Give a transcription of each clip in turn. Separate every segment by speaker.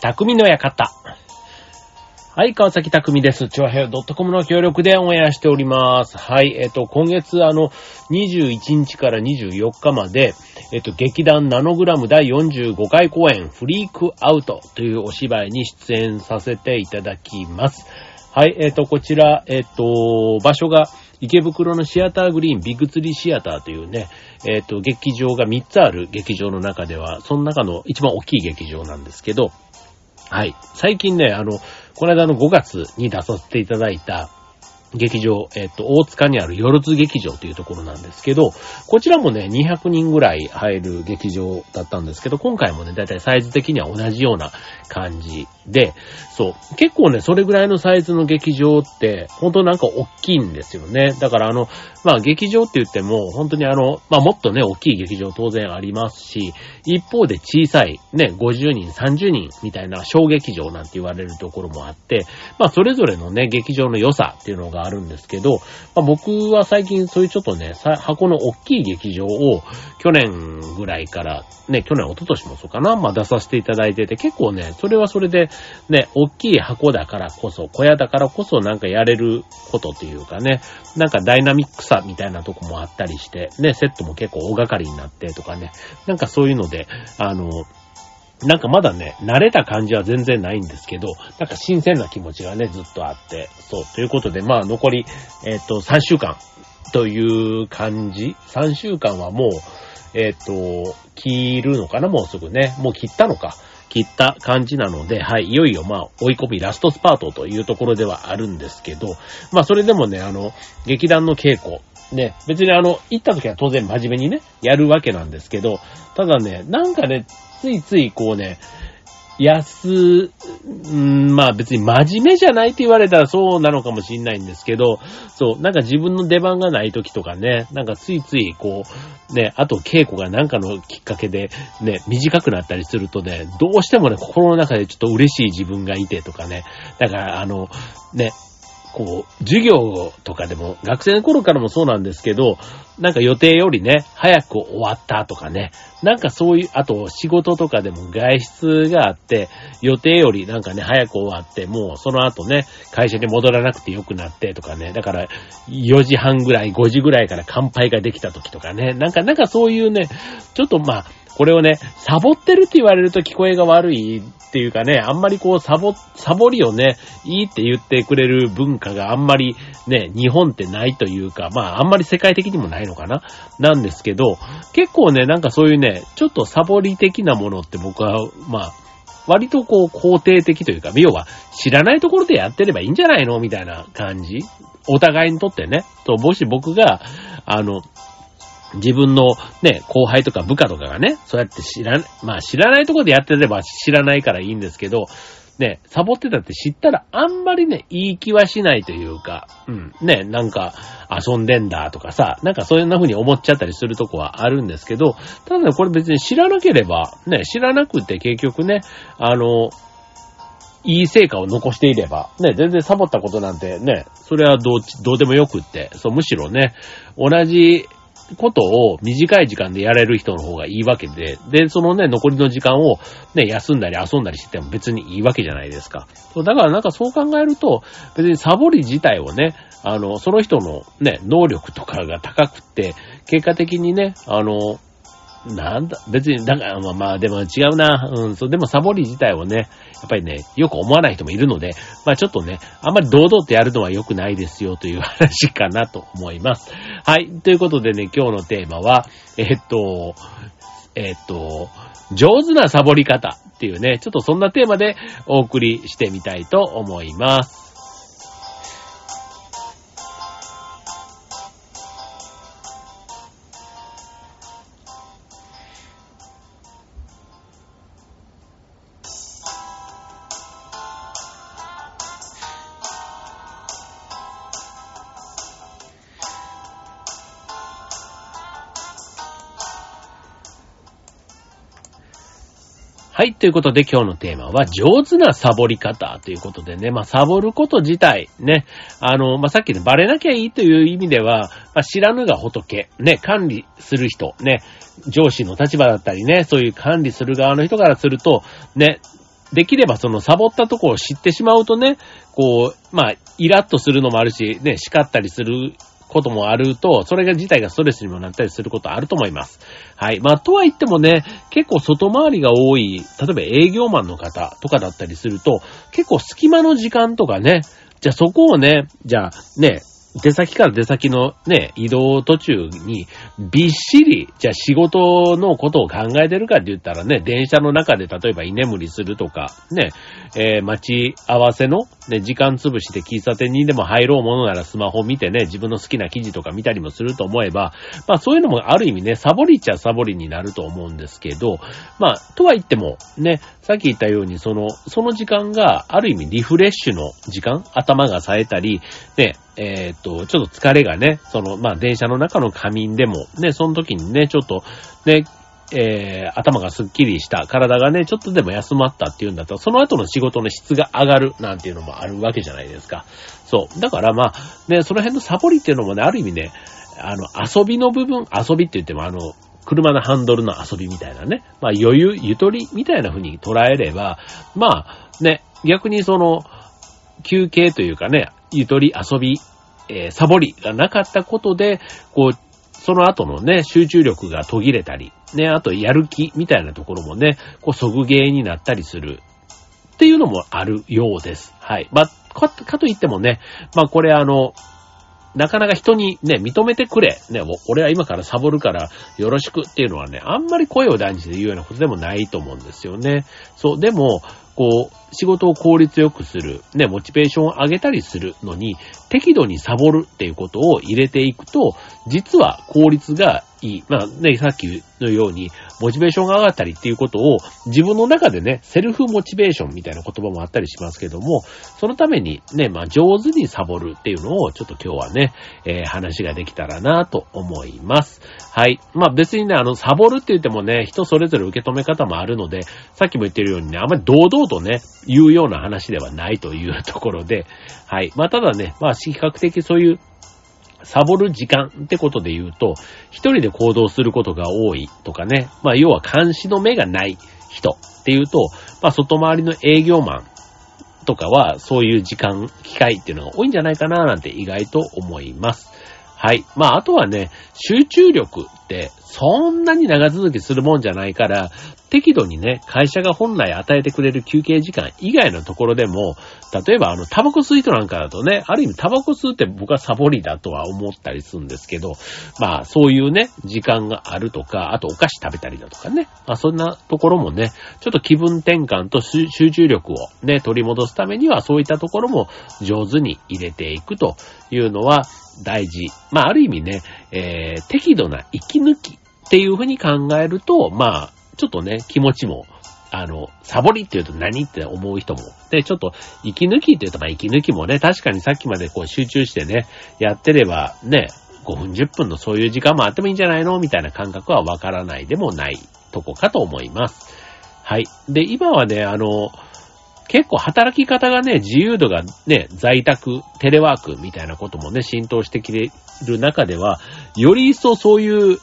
Speaker 1: 匠の館。はい、川崎匠です。チョアヘドットコムの協力でオンエアしております。はい、えっ、と、今月あの、21日から24日まで、えっ、と、劇団ナノグラム第45回公演、フリークアウトというお芝居に出演させていただきます。はい、えっ、と、こちら、えっ、と、場所が、池袋のシアターグリーンビッグツリーシアターというね、えっ、と、劇場が3つある劇場の中では、その中の一番大きい劇場なんですけど、はい。最近ね、あの、この間の5月に出させていただいた劇場、えっ、と、大塚にあるよろず劇場というところなんですけど、こちらもね、200人ぐらい入る劇場だったんですけど、今回もね、だいたいサイズ的には同じような感じで、そう、結構ね、それぐらいのサイズの劇場って、本当なんか大きいんですよね。だからあの、まあ劇場って言っても、本当にあの、まあもっとね、大きい劇場当然ありますし、一方で小さい、ね、50人、30人みたいな小劇場なんて言われるところもあって、まあそれぞれのね、劇場の良さっていうのがあるんですけど、まあ僕は最近そういうちょっとね、箱の大きい劇場を去年ぐらいから、ね、去年、一昨年もそうかな、まあ出させていただいてて、結構ね、それはそれで、ね、大きい箱だからこそ、小屋だからこそなんかやれることっていうかね、なんかダイナミックさみたいなとこもあったりして、ね、セットも結構大掛かりになってとかね、なんかそういうので、あの、なんかまだね、慣れた感じは全然ないんですけど、なんか新鮮な気持ちがね、ずっとあって、そう、ということで、まあ残り、えっ、と、3週間という感じ ?3 週間はもう、えっ、と、切るのかな？もうすぐね。もう切ったのか？切った感じなので、はい、いよいよまあ、追い込みラストスパートというところではあるんですけど、まあそれでもね、あの、劇団の稽古、ね、別にあの、行った時は当然真面目にね、やるわけなんですけど、ただね、なんかね、ついついこうね、安、んまあ別に真面目じゃないって言われたらそうなのかもしれないんですけど、そう、なんか自分の出番がない時とかね、なんかついついこう、ね、あと稽古がなんかのきっかけでね、短くなったりするとね、どうしてもね、心の中でちょっと嬉しい自分がいてとかね、だからあの、ね、こう、授業とかでも、学生の頃からもそうなんですけど、なんか予定よりね、早く終わったとかね、なんかそういう、あと仕事とかでも外出があって、予定よりなんかね、早く終わって、もうその後ね、会社に戻らなくてよくなってとかね、だから4時半ぐらい、5時ぐらいから乾杯ができた時とかね、なんか、なんかそういうね、ちょっとまあ、これをね、サボってるって言われると聞こえが悪いっていうかね、あんまりこうサボ、サボりをね、いいって言ってくれる文化があんまりね、日本ってないというか、まああんまり世界的にもないのかな？なんですけど、結構ね、なんかそういうね、ちょっとサボり的なものって僕は、まあ、割とこう肯定的というか、要は知らないところでやってればいいんじゃないの？みたいな感じ？お互いにとってね。と、もし僕が、あの、自分のね、後輩とか部下とかがね、そうやって知ら、まあ知らないとこでやってれば知らないからいいんですけど、ね、サボってたって知ったらあんまりね、いい気はしないというか、うん、ね、なんか遊んでんだとかさ、なんかそういう風に思っちゃったりするとこはあるんですけど、ただね、これ別に知らなければ、ね、知らなくて結局ね、あの、いい成果を残していれば、ね、全然サボったことなんてね、それはどう、どうでもよくって、そう、むしろね、同じことを短い時間でやれる人の方がいいわけで、で、そのね、残りの時間をね、休んだり遊んだりしてても別にいいわけじゃないですか。そうだからなんかそう考えると、別にサボり自体をね、あの、その人のね、能力とかが高くって、結果的にね、あの、なんだ、別に、だから、まあまあ、でも違うな。うん、そう、でもサボり自体をね、やっぱりね、よく思わない人もいるので、まあちょっとね、あんまり堂々とやるのは良くないですよという話かなと思います。はい。ということでね、今日のテーマは、えっと、えっと、上手なサボり方っていうね、ちょっとそんなテーマでお送りしてみたいと思います。はい。ということで今日のテーマは上手なサボり方ということでね、まあサボること自体ね、あの、まあさっきでバレなきゃいいという意味では、まあ知らぬが仏、ね、管理する人、ね、上司の立場だったりね、そういう管理する側の人からすると、ね、できればそのサボったとこを知ってしまうとね、こう、まあ、イラッとするのもあるし、ね、叱ったりすることもあると、それが自体がストレスにもなったりすることあると思います。はい。まあ、とは言ってもね、結構外回りが多い、例えば営業マンの方とかだったりすると、結構隙間の時間とかね、じゃあそこをね、じゃあね、出先から出先のね、移動途中に、びっしり、じゃあ仕事のことを考えてるかって言ったらね、電車の中で例えば居眠りするとか、ね、えー、待ち合わせの、ね、時間潰して喫茶店にでも入ろうものならスマホ見てね、自分の好きな記事とか見たりもすると思えば、まあそういうのもある意味ね、サボりっちゃサボりになると思うんですけど、まあ、とは言っても、ね、さっき言ったように、その、その時間がある意味リフレッシュの時間、頭が冴えたり、ね、えー、っと、ちょっと疲れがね、その、まあ、電車の中の仮眠でも、ね、その時にね、ちょっと、ね、えー、頭がスッキリした、体がね、ちょっとでも休まったっていうんだったら、その後の仕事の質が上がるなんていうのもあるわけじゃないですか。そう。だからまあ、ね、その辺のサボりっていうのもね、ある意味ね、あの、遊びの部分、遊びって言ってもあの、車のハンドルの遊びみたいなね、まあ余裕、ゆとりみたいな風に捉えれば、まあね、逆にその、休憩というかね、ゆとり、遊び、えー、サボりがなかったことで、こう、その後のね、集中力が途切れたり、ね、あとやる気みたいなところもね、こう、そぐげになったりするっていうのもあるようです。はい。まあ、か、かといってもね、まあこれあの、なかなか人にね、認めてくれ。ね、俺は今からサボるからよろしくっていうのはね、あんまり声を大にして言うようなことでもないと思うんですよね。そう、でも、こう、仕事を効率よくする、ね、モチベーションを上げたりするのに、適度にサボるっていうことを入れていくと、実は効率がいい。まあね、さっきのように、モチベーションが上がったりっていうことを、自分の中でね、セルフモチベーションみたいな言葉もあったりしますけども、そのためにね、まあ上手にサボるっていうのを、ちょっと今日はね、えー、話ができたらなと思います。はい。まあ別にね、あの、サボるって言ってもね、人それぞれ受け止め方もあるので、さっきも言ってるようにね、あんまり堂々うとね、言うような話ではないというところで、はい。まあただね、まあ比較的そういうサボる時間ってことで言うと、一人で行動することが多いとかね、まあ要は監視の目がない人っていうと、まあ外回りの営業マンとかはそういう時間、機会っていうのが多いんじゃないかななんて意外と思います。はい。まああとはね、集中力ってそんなに長続きするもんじゃないから、適度にね、会社が本来与えてくれる休憩時間以外のところでも、例えばあの、タバコ吸い人なんかだとね、ある意味タバコ吸うって僕はサボりだとは思ったりするんですけど、まあそういうね、時間があるとか、あとお菓子食べたりだとかね、まあそんなところもね、ちょっと気分転換と集中力をね、取り戻すためにはそういったところも上手に入れていくというのは大事。まあある意味ね、えー、適度な息抜きっていうふうに考えると、まあ、ちょっとね、気持ちも、あの、サボりって言うと何って思う人も。で、ちょっと、息抜きって言うと、まあ、息抜きもね、確かにさっきまでこう集中してね、やってれば、ね、5分10分のそういう時間もあってもいいんじゃないのみたいな感覚はわからないでもないとこかと思います。はい。で、今はね、あの、結構働き方がね、自由度がね、在宅、テレワークみたいなこともね、浸透してきている中では、より一層そういう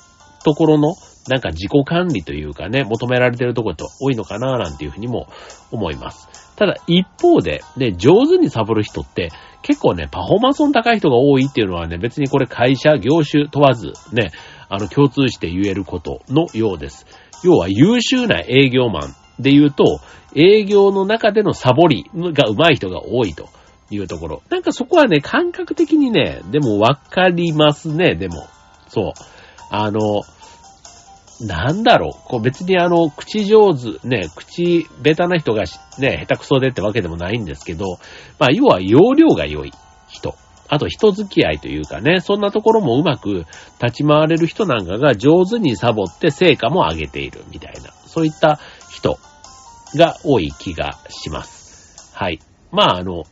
Speaker 1: ところの、なんか自己管理というかね、求められてるところって多いのかななんていうふうにも思います。ただ一方で、ね、上手にサボる人って結構ね、パフォーマンスの高い人が多いっていうのはね、別にこれ会社、業種問わず、ね、あの共通して言えることのようです。要は優秀な営業マンで言うと、営業の中でのサボりが上手い人が多いというところ。なんかそこはね、感覚的にね、でもわかりますね、でも。そう。あの、なんだろう、こう別にあの、口上手、ね、口ベタな人がね、下手くそでってわけでもないんですけど、まあ、要は容量が良い人。あと人付き合いというかね、そんなところもうまく立ち回れる人なんかが上手にサボって成果も上げているみたいな、そういった人が多い気がします。はい。まああの、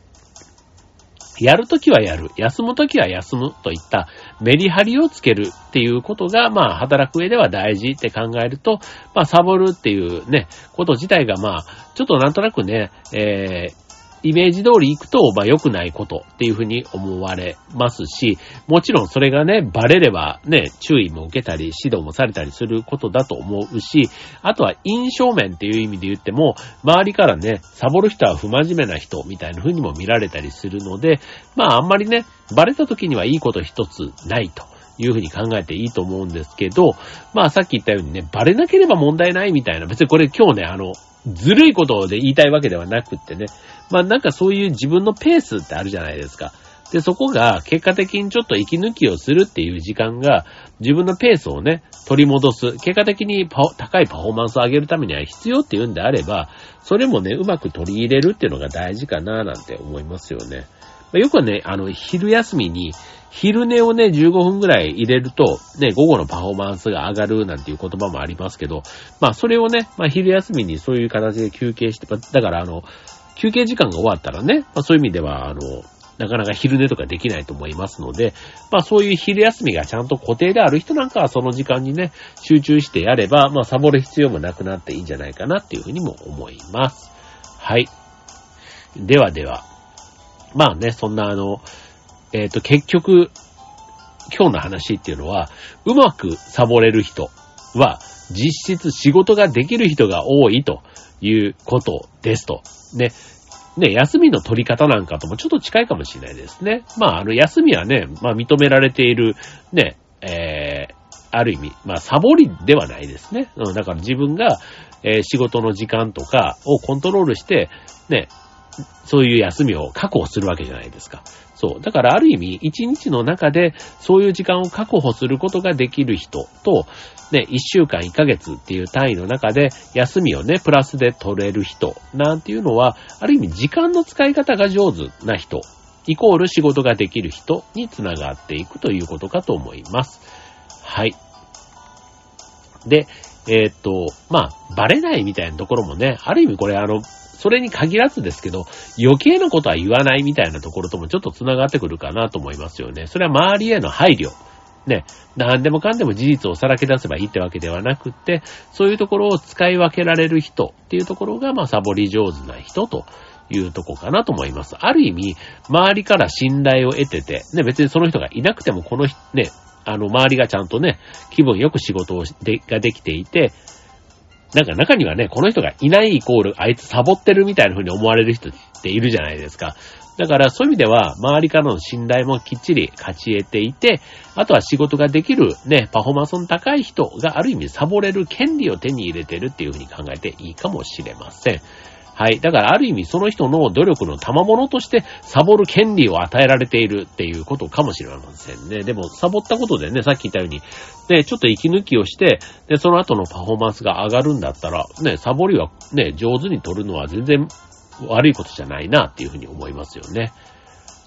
Speaker 1: やるときはやる、休むときは休むといったメリハリをつけるっていうことが、まあ、働く上では大事って考えると、まあ、サボるっていうね、こと自体が、まあ、ちょっとなんとなくね、えー、イメージ通り行くと、まあ良くないことっていうふうに思われますし、もちろんそれがね、バレればね、注意も受けたり、指導もされたりすることだと思うし、あとは印象面っていう意味で言っても、周りからね、サボる人は不真面目な人みたいな風にも見られたりするので、まああんまりね、バレた時にはいいこと一つないと。いうふうに考えていいと思うんですけど、まあさっき言ったようにね、バレなければ問題ないみたいな、別にこれ今日ね、あの、ずるいことで言いたいわけではなくってね。まあなんかそういう自分のペースってあるじゃないですか。で、そこが結果的にちょっと息抜きをするっていう時間が自分のペースをね、取り戻す。結果的に高いパフォーマンスを上げるためには必要っていうんであれば、それもね、うまく取り入れるっていうのが大事かななんて思いますよね。よくね、あの、昼休みに昼寝をね、15分ぐらい入れると、ね、午後のパフォーマンスが上がるなんていう言葉もありますけど、まあそれをね、まあ昼休みにそういう形で休憩して、だからあの、休憩時間が終わったらね、まあそういう意味では、あの、なかなか昼寝とかできないと思いますので、まあそういう昼休みがちゃんと固定である人なんかはその時間にね、集中してやれば、まあサボる必要もなくなっていいんじゃないかなっていうふうにも思います。はい。ではでは。まあね、そんなあの、えっ、ー、と、結局、今日の話っていうのは、うまくサボれる人は、実質仕事ができる人が多いということですと。ね。ね、休みの取り方なんかともちょっと近いかもしれないですね。まあ、あの、休みはね、まあ、認められている、ね、えー、ある意味、まあ、サボりではないですね。うん、だから自分が、えー、仕事の時間とかをコントロールして、ね、そういう休みを確保するわけじゃないですか。そう。だからある意味、一日の中でそういう時間を確保することができる人と、ね、一週間一ヶ月っていう単位の中で休みをね、プラスで取れる人なんていうのは、ある意味時間の使い方が上手な人、イコール仕事ができる人につながっていくということかと思います。はい。で、えー、っと、まあ、バレないみたいなところもね、ある意味これあの、それに限らずですけど、余計なことは言わないみたいなところともちょっと繋がってくるかなと思いますよね。それは周りへの配慮。ね、何でもかんでも事実をさらけ出せばいいってわけではなくって、そういうところを使い分けられる人っていうところが、まあ、サボり上手な人というとこかなと思います。ある意味、周りから信頼を得てて、ね、別にその人がいなくても、この人、ね、あの、周りがちゃんとね、気分よく仕事をで、ができていて、なんか中にはね、この人がいないイコール、あいつサボってるみたいな風に思われる人っているじゃないですか。だからそういう意味では、周りからの信頼もきっちり勝ち得ていて、あとは仕事ができるね、パフォーマンスの高い人がある意味サボれる権利を手に入れてるっていう風に考えていいかもしれません。はい。だからある意味その人の努力の賜物としてサボる権利を与えられているっていうことかもしれませんね。でもサボったことでね、さっき言ったように、ね、ちょっと息抜きをして、で、その後のパフォーマンスが上がるんだったら、ね、サボりはね、上手に取るのは全然悪いことじゃないなっていうふうに思いますよね。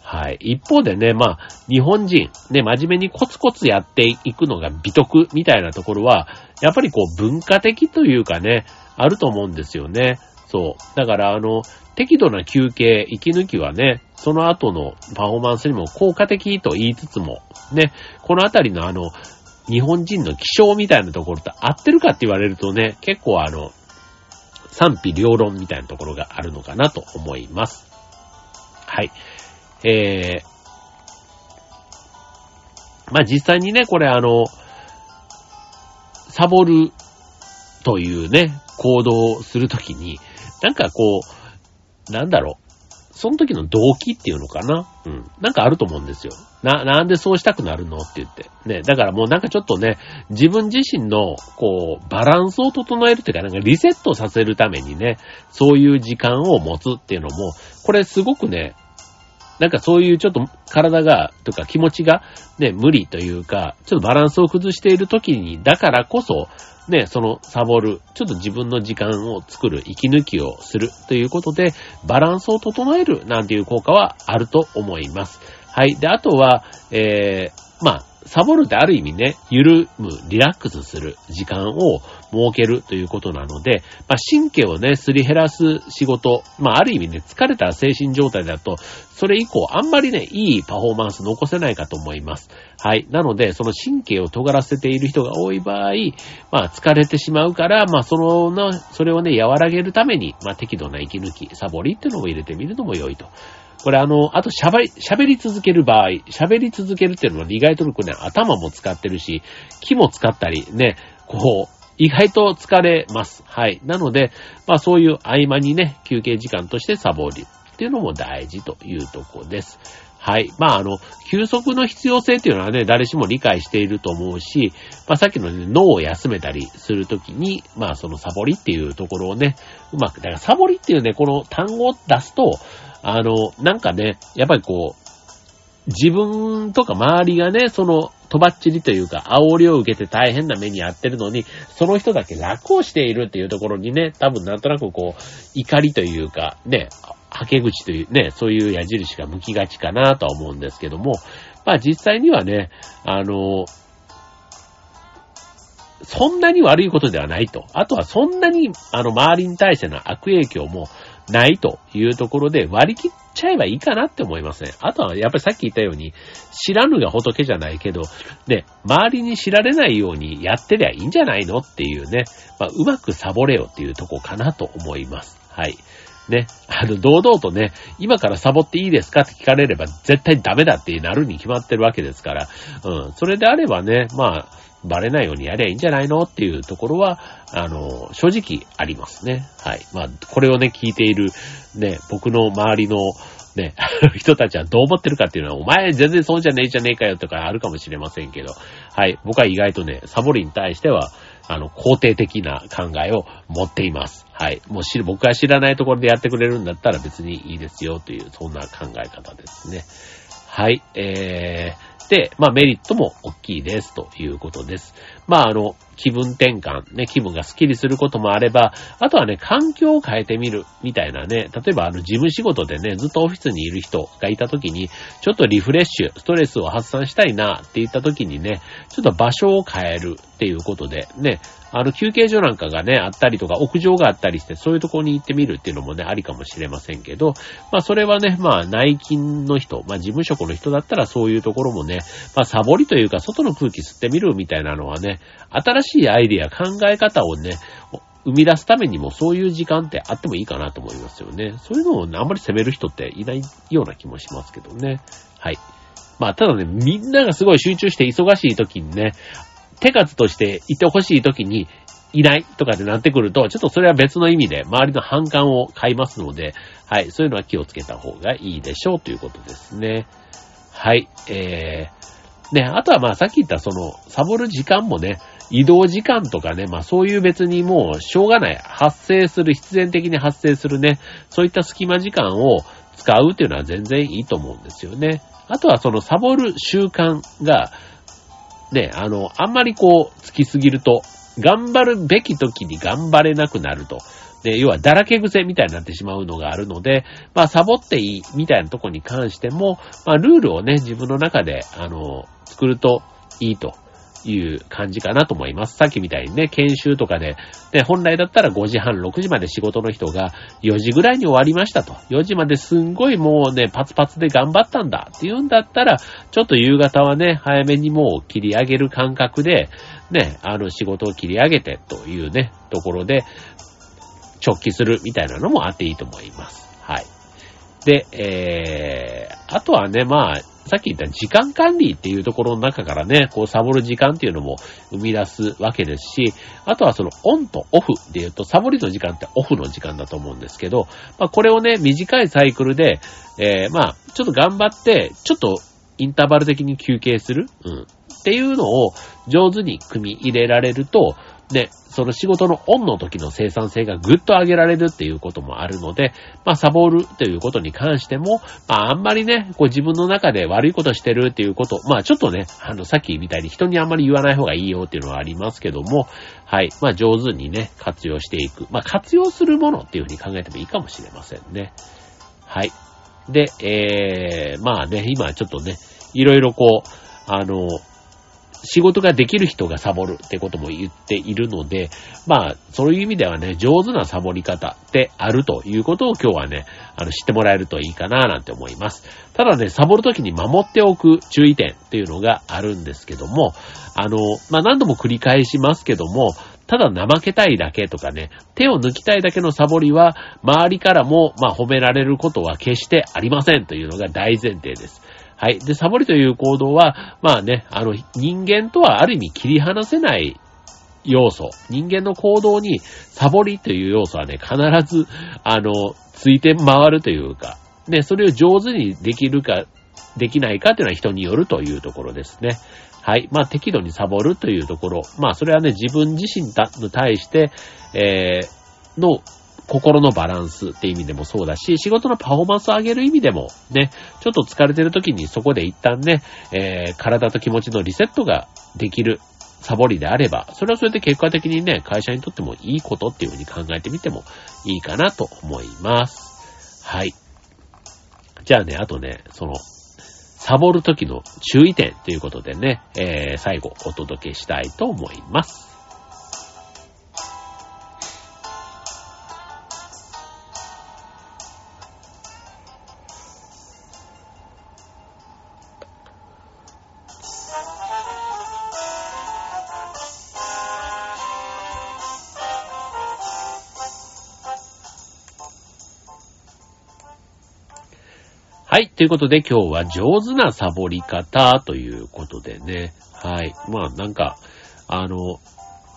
Speaker 1: はい。一方でね、まあ、日本人、ね、真面目にコツコツやっていくのが美徳みたいなところは、やっぱりこう文化的というかね、あると思うんですよね。そう。だから、あの、適度な休憩、息抜きはね、その後のパフォーマンスにも効果的と言いつつも、ね、このあたりのあの、日本人の気象みたいなところと合ってるかって言われるとね、結構あの、賛否両論みたいなところがあるのかなと思います。はい。えー、まあ、実際にね、これあの、サボるというね、行動をするときに、なんかこう、なんだろう。その時の動機っていうのかな？うん。なんかあると思うんですよ。な、なんでそうしたくなるのって言って。ね。だからもうなんかちょっとね、自分自身の、こう、バランスを整えるっていうか、なんかリセットさせるためにね、そういう時間を持つっていうのも、これすごくね、なんかそういうちょっと体が、とか気持ちがね、無理というか、ちょっとバランスを崩している時に、だからこそ、ね、そのサボる、ちょっと自分の時間を作る、息抜きをするということで、バランスを整えるなんていう効果はあると思います。はい。で、あとは、えー、まあ、サボるってある意味ね、ゆるむ、リラックスする時間を設けるということなので、まあ、神経をね、すり減らす仕事、まあ、ある意味ね、疲れた精神状態だと、それ以降、あんまりね、いいパフォーマンス残せないかと思います。はい。なので、その神経を尖らせている人が多い場合、まあ、疲れてしまうから、まあ、その、な、それをね、和らげるために、まあ、適度な息抜き、サボりっていうのを入れてみるのも良いと。これあの、あと喋り、喋り続ける場合、喋り続けるっていうのは意外とね、頭も使ってるし、気も使ったりね、こう、意外と疲れます。はい。なので、まあそういう合間にね、休憩時間としてサボりっていうのも大事というとこです。はい。まあ、あの、休息の必要性っていうのはね、誰しも理解していると思うし、まあ、さっきのね、脳を休めたりするときに、まあ、そのサボりっていうところをね、うまく、だからサボりっていうね、この単語を出すと、あの、なんかね、やっぱりこう、自分とか周りがね、その、とばっちりというか、煽りを受けて大変な目に遭ってるのに、その人だけ楽をしているっていうところにね、多分なんとなくこう、怒りというか、ね、はけ口というね、そういう矢印が向きがちかなとは思うんですけども、まあ実際にはね、あの、そんなに悪いことではないと。あとはそんなに、あの、周りに対しての悪影響もないというところで割り切っちゃえばいいかなって思いますね。あとはやっぱりさっき言ったように、知らぬが仏じゃないけど、ね、周りに知られないようにやってりゃいいんじゃないのっていうね、まあ、うまくサボれよっていうとこかなと思います。はい。ね、あの、堂々とね、今からサボっていいですかって聞かれれば絶対ダメだってなるに決まってるわけですから、うん、それであればね、まあ、バレないようにやりゃいいんじゃないのっていうところは、あの、正直ありますね。はい。まあ、これをね、聞いている、ね、僕の周りの、ね、人たちはどう思ってるかっていうのは、お前全然そうじゃねえじゃねえかよとかあるかもしれませんけど、はい。僕は意外とね、サボりに対しては、あの、肯定的な考えを持っています。はい。もう知る、僕が知らないところでやってくれるんだったら別にいいですよという、そんな考え方ですね。はい。えー、、まあメリットも大きいですということです。まああの、気分転換、ね、気分がスッキリすることもあれば、あとはね、環境を変えてみる、みたいなね、例えばあの、事務仕事でね、ずっとオフィスにいる人がいた時に、ちょっとリフレッシュ、ストレスを発散したいなって言った時にね、ちょっと場所を変えるっていうことで、ね、あの、休憩所なんかがね、あったりとか、屋上があったりして、そういうとこに行ってみるっていうのもね、ありかもしれませんけど、まあ、それはね、まあ、内勤の人、まあ、事務職の人だったらそういうところもね、まあ、サボりというか、外の空気吸ってみるみたいなのはね、新しいアイディア、考え方をね、生み出すためにもそういう時間ってあってもいいかなと思いますよね。そういうのをね、あんまり責める人っていないような気もしますけどね。はい。まあ、ただね、みんながすごい集中して忙しい時にね、手数としていてほしい時にいないとかでなってくると、ちょっとそれは別の意味で周りの反感を買いますので、はい、そういうのは気をつけた方がいいでしょうということですね。はい、えー、ね、あとはまあさっき言ったその、サボる時間もね、移動時間とかね、まあそういう別にもうしょうがない、発生する、必然的に発生するね、そういった隙間時間を使うっていうのは全然いいと思うんですよね。あとはそのサボる習慣が、ね、あの、あんまりこう、つきすぎると、頑張るべき時に頑張れなくなると。で、要は、だらけ癖みたいになってしまうのがあるので、まあ、サボっていいみたいなとこに関しても、まあ、ルールをね、自分の中で、あの、作るといいという感じかなと思います。さっきみたいにね、研修とかで、で、本来だったら5時半、6時まで仕事の人が4時ぐらいに終わりましたと。4時まですんごいもうね、パツパツで頑張ったんだっていうんだったら、ちょっと夕方はね、早めにもう切り上げる感覚で、ね、あの仕事を切り上げてというね、ところで、直帰するみたいなのもあっていいと思います。はい。で、えー、あとはね、まあ、さっき言った時間管理っていうところの中からね、こうサボる時間っていうのも生み出すわけですし、あとはそのオンとオフで言うと、サボりの時間ってオフの時間だと思うんですけど、まあこれをね、短いサイクルで、えー、まあ、ちょっと頑張って、ちょっとインターバル的に休憩する、うん、っていうのを上手に組み入れられると、で、その仕事のオンの時の生産性がぐっと上げられるっていうこともあるので、まあ、サボるということに関しても、まあ、あんまりね、こう自分の中で悪いことしてるっていうこと、まあ、ちょっとね、あの、さっきみたいに人にあんまり言わない方がいいよっていうのはありますけども、はい。まあ、上手にね、活用していく。まあ、活用するものっていうふうに考えてもいいかもしれませんね。はい。で、えー、まあね、今ちょっとね、いろいろこう、あの、仕事ができる人がサボるってことも言っているので、まあ、そういう意味ではね、上手なサボり方ってあるということを今日はね、あの、知ってもらえるといいかななんて思います。ただね、サボるときに守っておく注意点っていうのがあるんですけども、あの、まあ、何度も繰り返しますけども、ただ怠けたいだけとかね、手を抜きたいだけのサボりは、周りからも、まあ、褒められることは決してありませんというのが大前提です。はい。で、サボりという行動は、まあね、あの、人間とはある意味切り離せない要素。人間の行動にサボりという要素はね、必ず、あの、ついて回るというか、ね、それを上手にできるか、できないかというのは人によるというところですね。はい。まあ、適度にサボるというところ。まあ、それはね、自分自身に対して、えー、の心のバランスって意味でもそうだし、仕事のパフォーマンスを上げる意味でも、ね、ちょっと疲れてる時にそこで一旦ね、えー、体と気持ちのリセットができるサボりであれば、それはそれで結果的にね、会社にとってもいいことっていうふうに考えてみてもいいかなと思います。はい。じゃあね、あとね、その、サボる時の注意点ということでね、えー、最後お届けしたいと思います。ということで今日は上手なサボり方ということでね。はい。まあなんか、あの、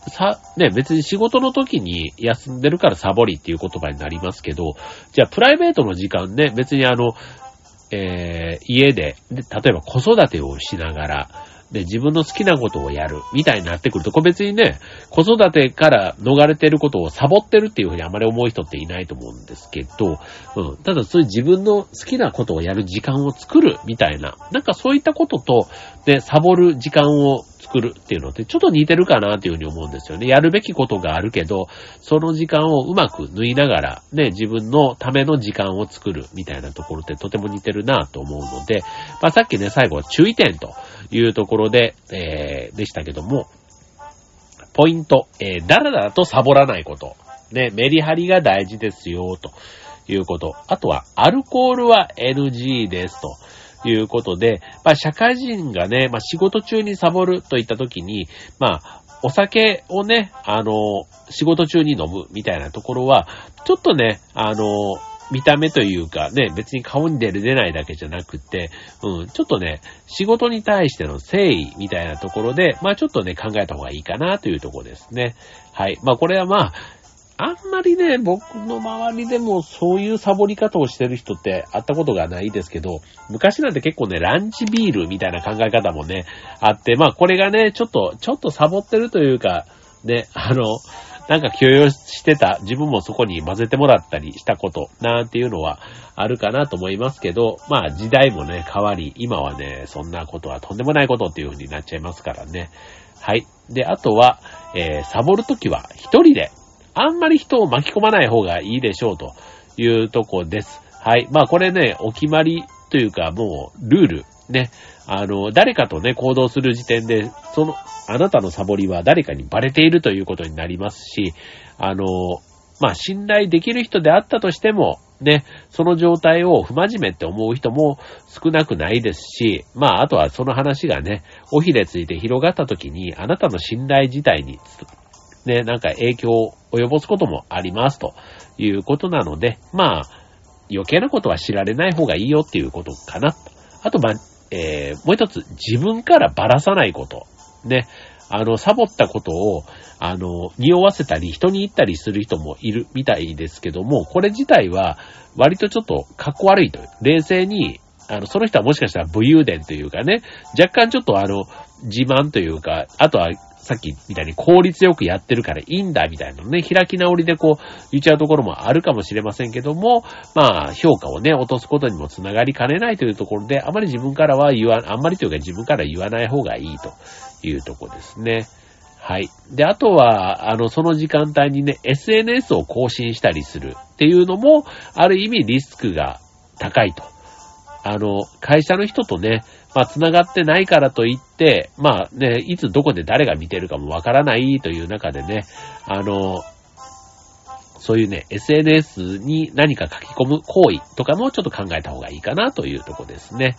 Speaker 1: さ、ね、別に仕事の時に休んでるからサボりっていう言葉になりますけど、じゃあプライベートの時間ね、別にあの、えー、家でで、例えば子育てをしながら、で、自分の好きなことをやる、みたいになってくると、これ別にね、子育てから逃れてることをサボってるっていうふうにあまり思う人っていないと思うんですけど、うん。ただそういう自分の好きなことをやる時間を作る、みたいな、なんかそういったことと、で、サボる時間を作るっていうのってちょっと似てるかなっていうふうに思うんですよね。やるべきことがあるけど、その時間をうまく縫いながら、ね、自分のための時間を作るみたいなところってとても似てるなと思うので、まあさっきね、最後は注意点というところで、えー、でしたけども、ポイント、えー、だらだらとサボらないこと。ね、メリハリが大事ですよ、ということ。あとは、アルコールは NG ですと。いうことで、まあ、社会人がね、まあ、仕事中にサボるといった時に、まあ、お酒をね、あの、仕事中に飲むみたいなところは、ちょっとね、あの、見た目というかね、別に顔に出る出ないだけじゃなくて、うん、ちょっとね、仕事に対しての誠意みたいなところで、まあちょっとね、考えた方がいいかなというところですね。はい。まあこれはまあ、あんまりね、僕の周りでもそういうサボり方をしてる人って会ったことがないですけど、昔なんて結構ね、ランチビールみたいな考え方もね、あって、まあこれがね、ちょっと、ちょっとサボってるというか、ね、あの、なんか許容してた、自分もそこに混ぜてもらったりしたこと、なんていうのはあるかなと思いますけど、まあ時代もね、変わり、今はね、そんなことはとんでもないことっていう風になっちゃいますからね。はい。で、あとは、えー、サボるときは一人であんまり人を巻き込まない方がいいでしょうというとこです。はい。まあこれね、お決まりというかもうルール。ね。あの、誰かとね、行動する時点で、その、あなたのサボりは誰かにバレているということになりますし、あの、まあ、信頼できる人であったとしても、ね、その状態を不真面目って思う人も少なくないですし、まあ、あとはその話がね、尾ひれついて広がった時に、あなたの信頼自体にね、なんか影響を及ぼすこともありますということなので、まあ、余計なことは知られない方がいいよっていうことかな。あと、ま、えー、もう一つ、自分からばらさないこと。ね。あの、サボったことを、あの、匂わせたり、人に言ったりする人もいるみたいですけども、これ自体は、割とちょっと、かっこ悪いと。冷静に、あの、その人はもしかしたら武勇伝というかね、若干ちょっとあの、自慢というか、あとはさっきみたいに効率よくやってるからいいんだみたいなね、開き直りでこう言っちゃうところもあるかもしれませんけども、まあ評価をね、落とすことにもつながりかねないというところで、あまり自分からは言わ、あんまりというか自分から言わない方がいいというとこですね。はい。で、あとは、あの、その時間帯にね、SNS を更新したりするっていうのも、ある意味リスクが高いとあの、会社の人とね、まあ、繋がってないからといって、まあね、いつどこで誰が見てるかもわからないという中でね、あの、そういうね、SNS に何か書き込む行為とかもちょっと考えた方がいいかなというとこですね。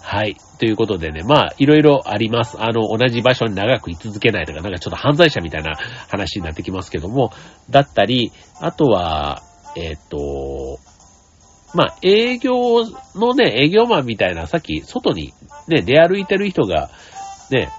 Speaker 1: はい。ということでね、まあ、いろいろあります。あの、同じ場所に長く居続けないとか、なんかちょっと犯罪者みたいな話になってきますけども、だったり、あとは、えっ、ー、と、まあ、営業のね、営業マンみたいな、さっき外にね、出歩いてる人が、ね、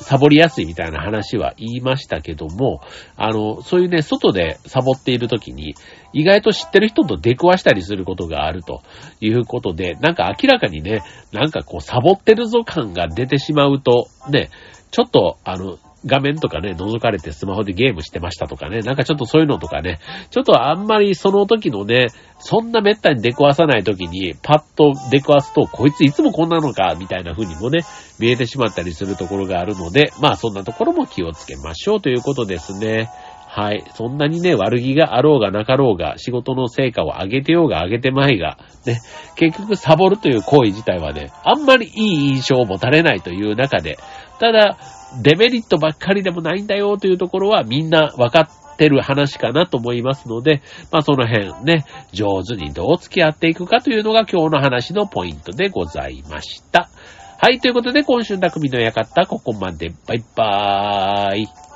Speaker 1: サボりやすいみたいな話は言いましたけども、あの、そういうね、外でサボっている時に、意外と知ってる人と出くわしたりすることがあるということで、なんか明らかにね、なんかこうサボってるぞ感が出てしまうと、ね、ちょっと、あの、画面とかね、覗かれてスマホでゲームしてましたとかね、なんかちょっとそういうのとかね、ちょっとあんまりその時のね、そんな滅多に出くわさない時に、パッと出くわすと、こいついつもこんなのか、みたいな風にもね、見えてしまったりするところがあるので、まあそんなところも気をつけましょうということですね。はい。そんなにね、悪気があろうがなかろうが、仕事の成果を上げてようが上げてまいが、ね、結局サボるという行為自体はね、あんまりいい印象を持たれないという中で、ただ、デメリットばっかりでもないんだよというところはみんなわかってる話かなと思いますので、まあその辺ね、上手にどう付き合っていくかというのが今日の話のポイントでございました。はい、ということで今週匠の館ここまで。バイバーイ。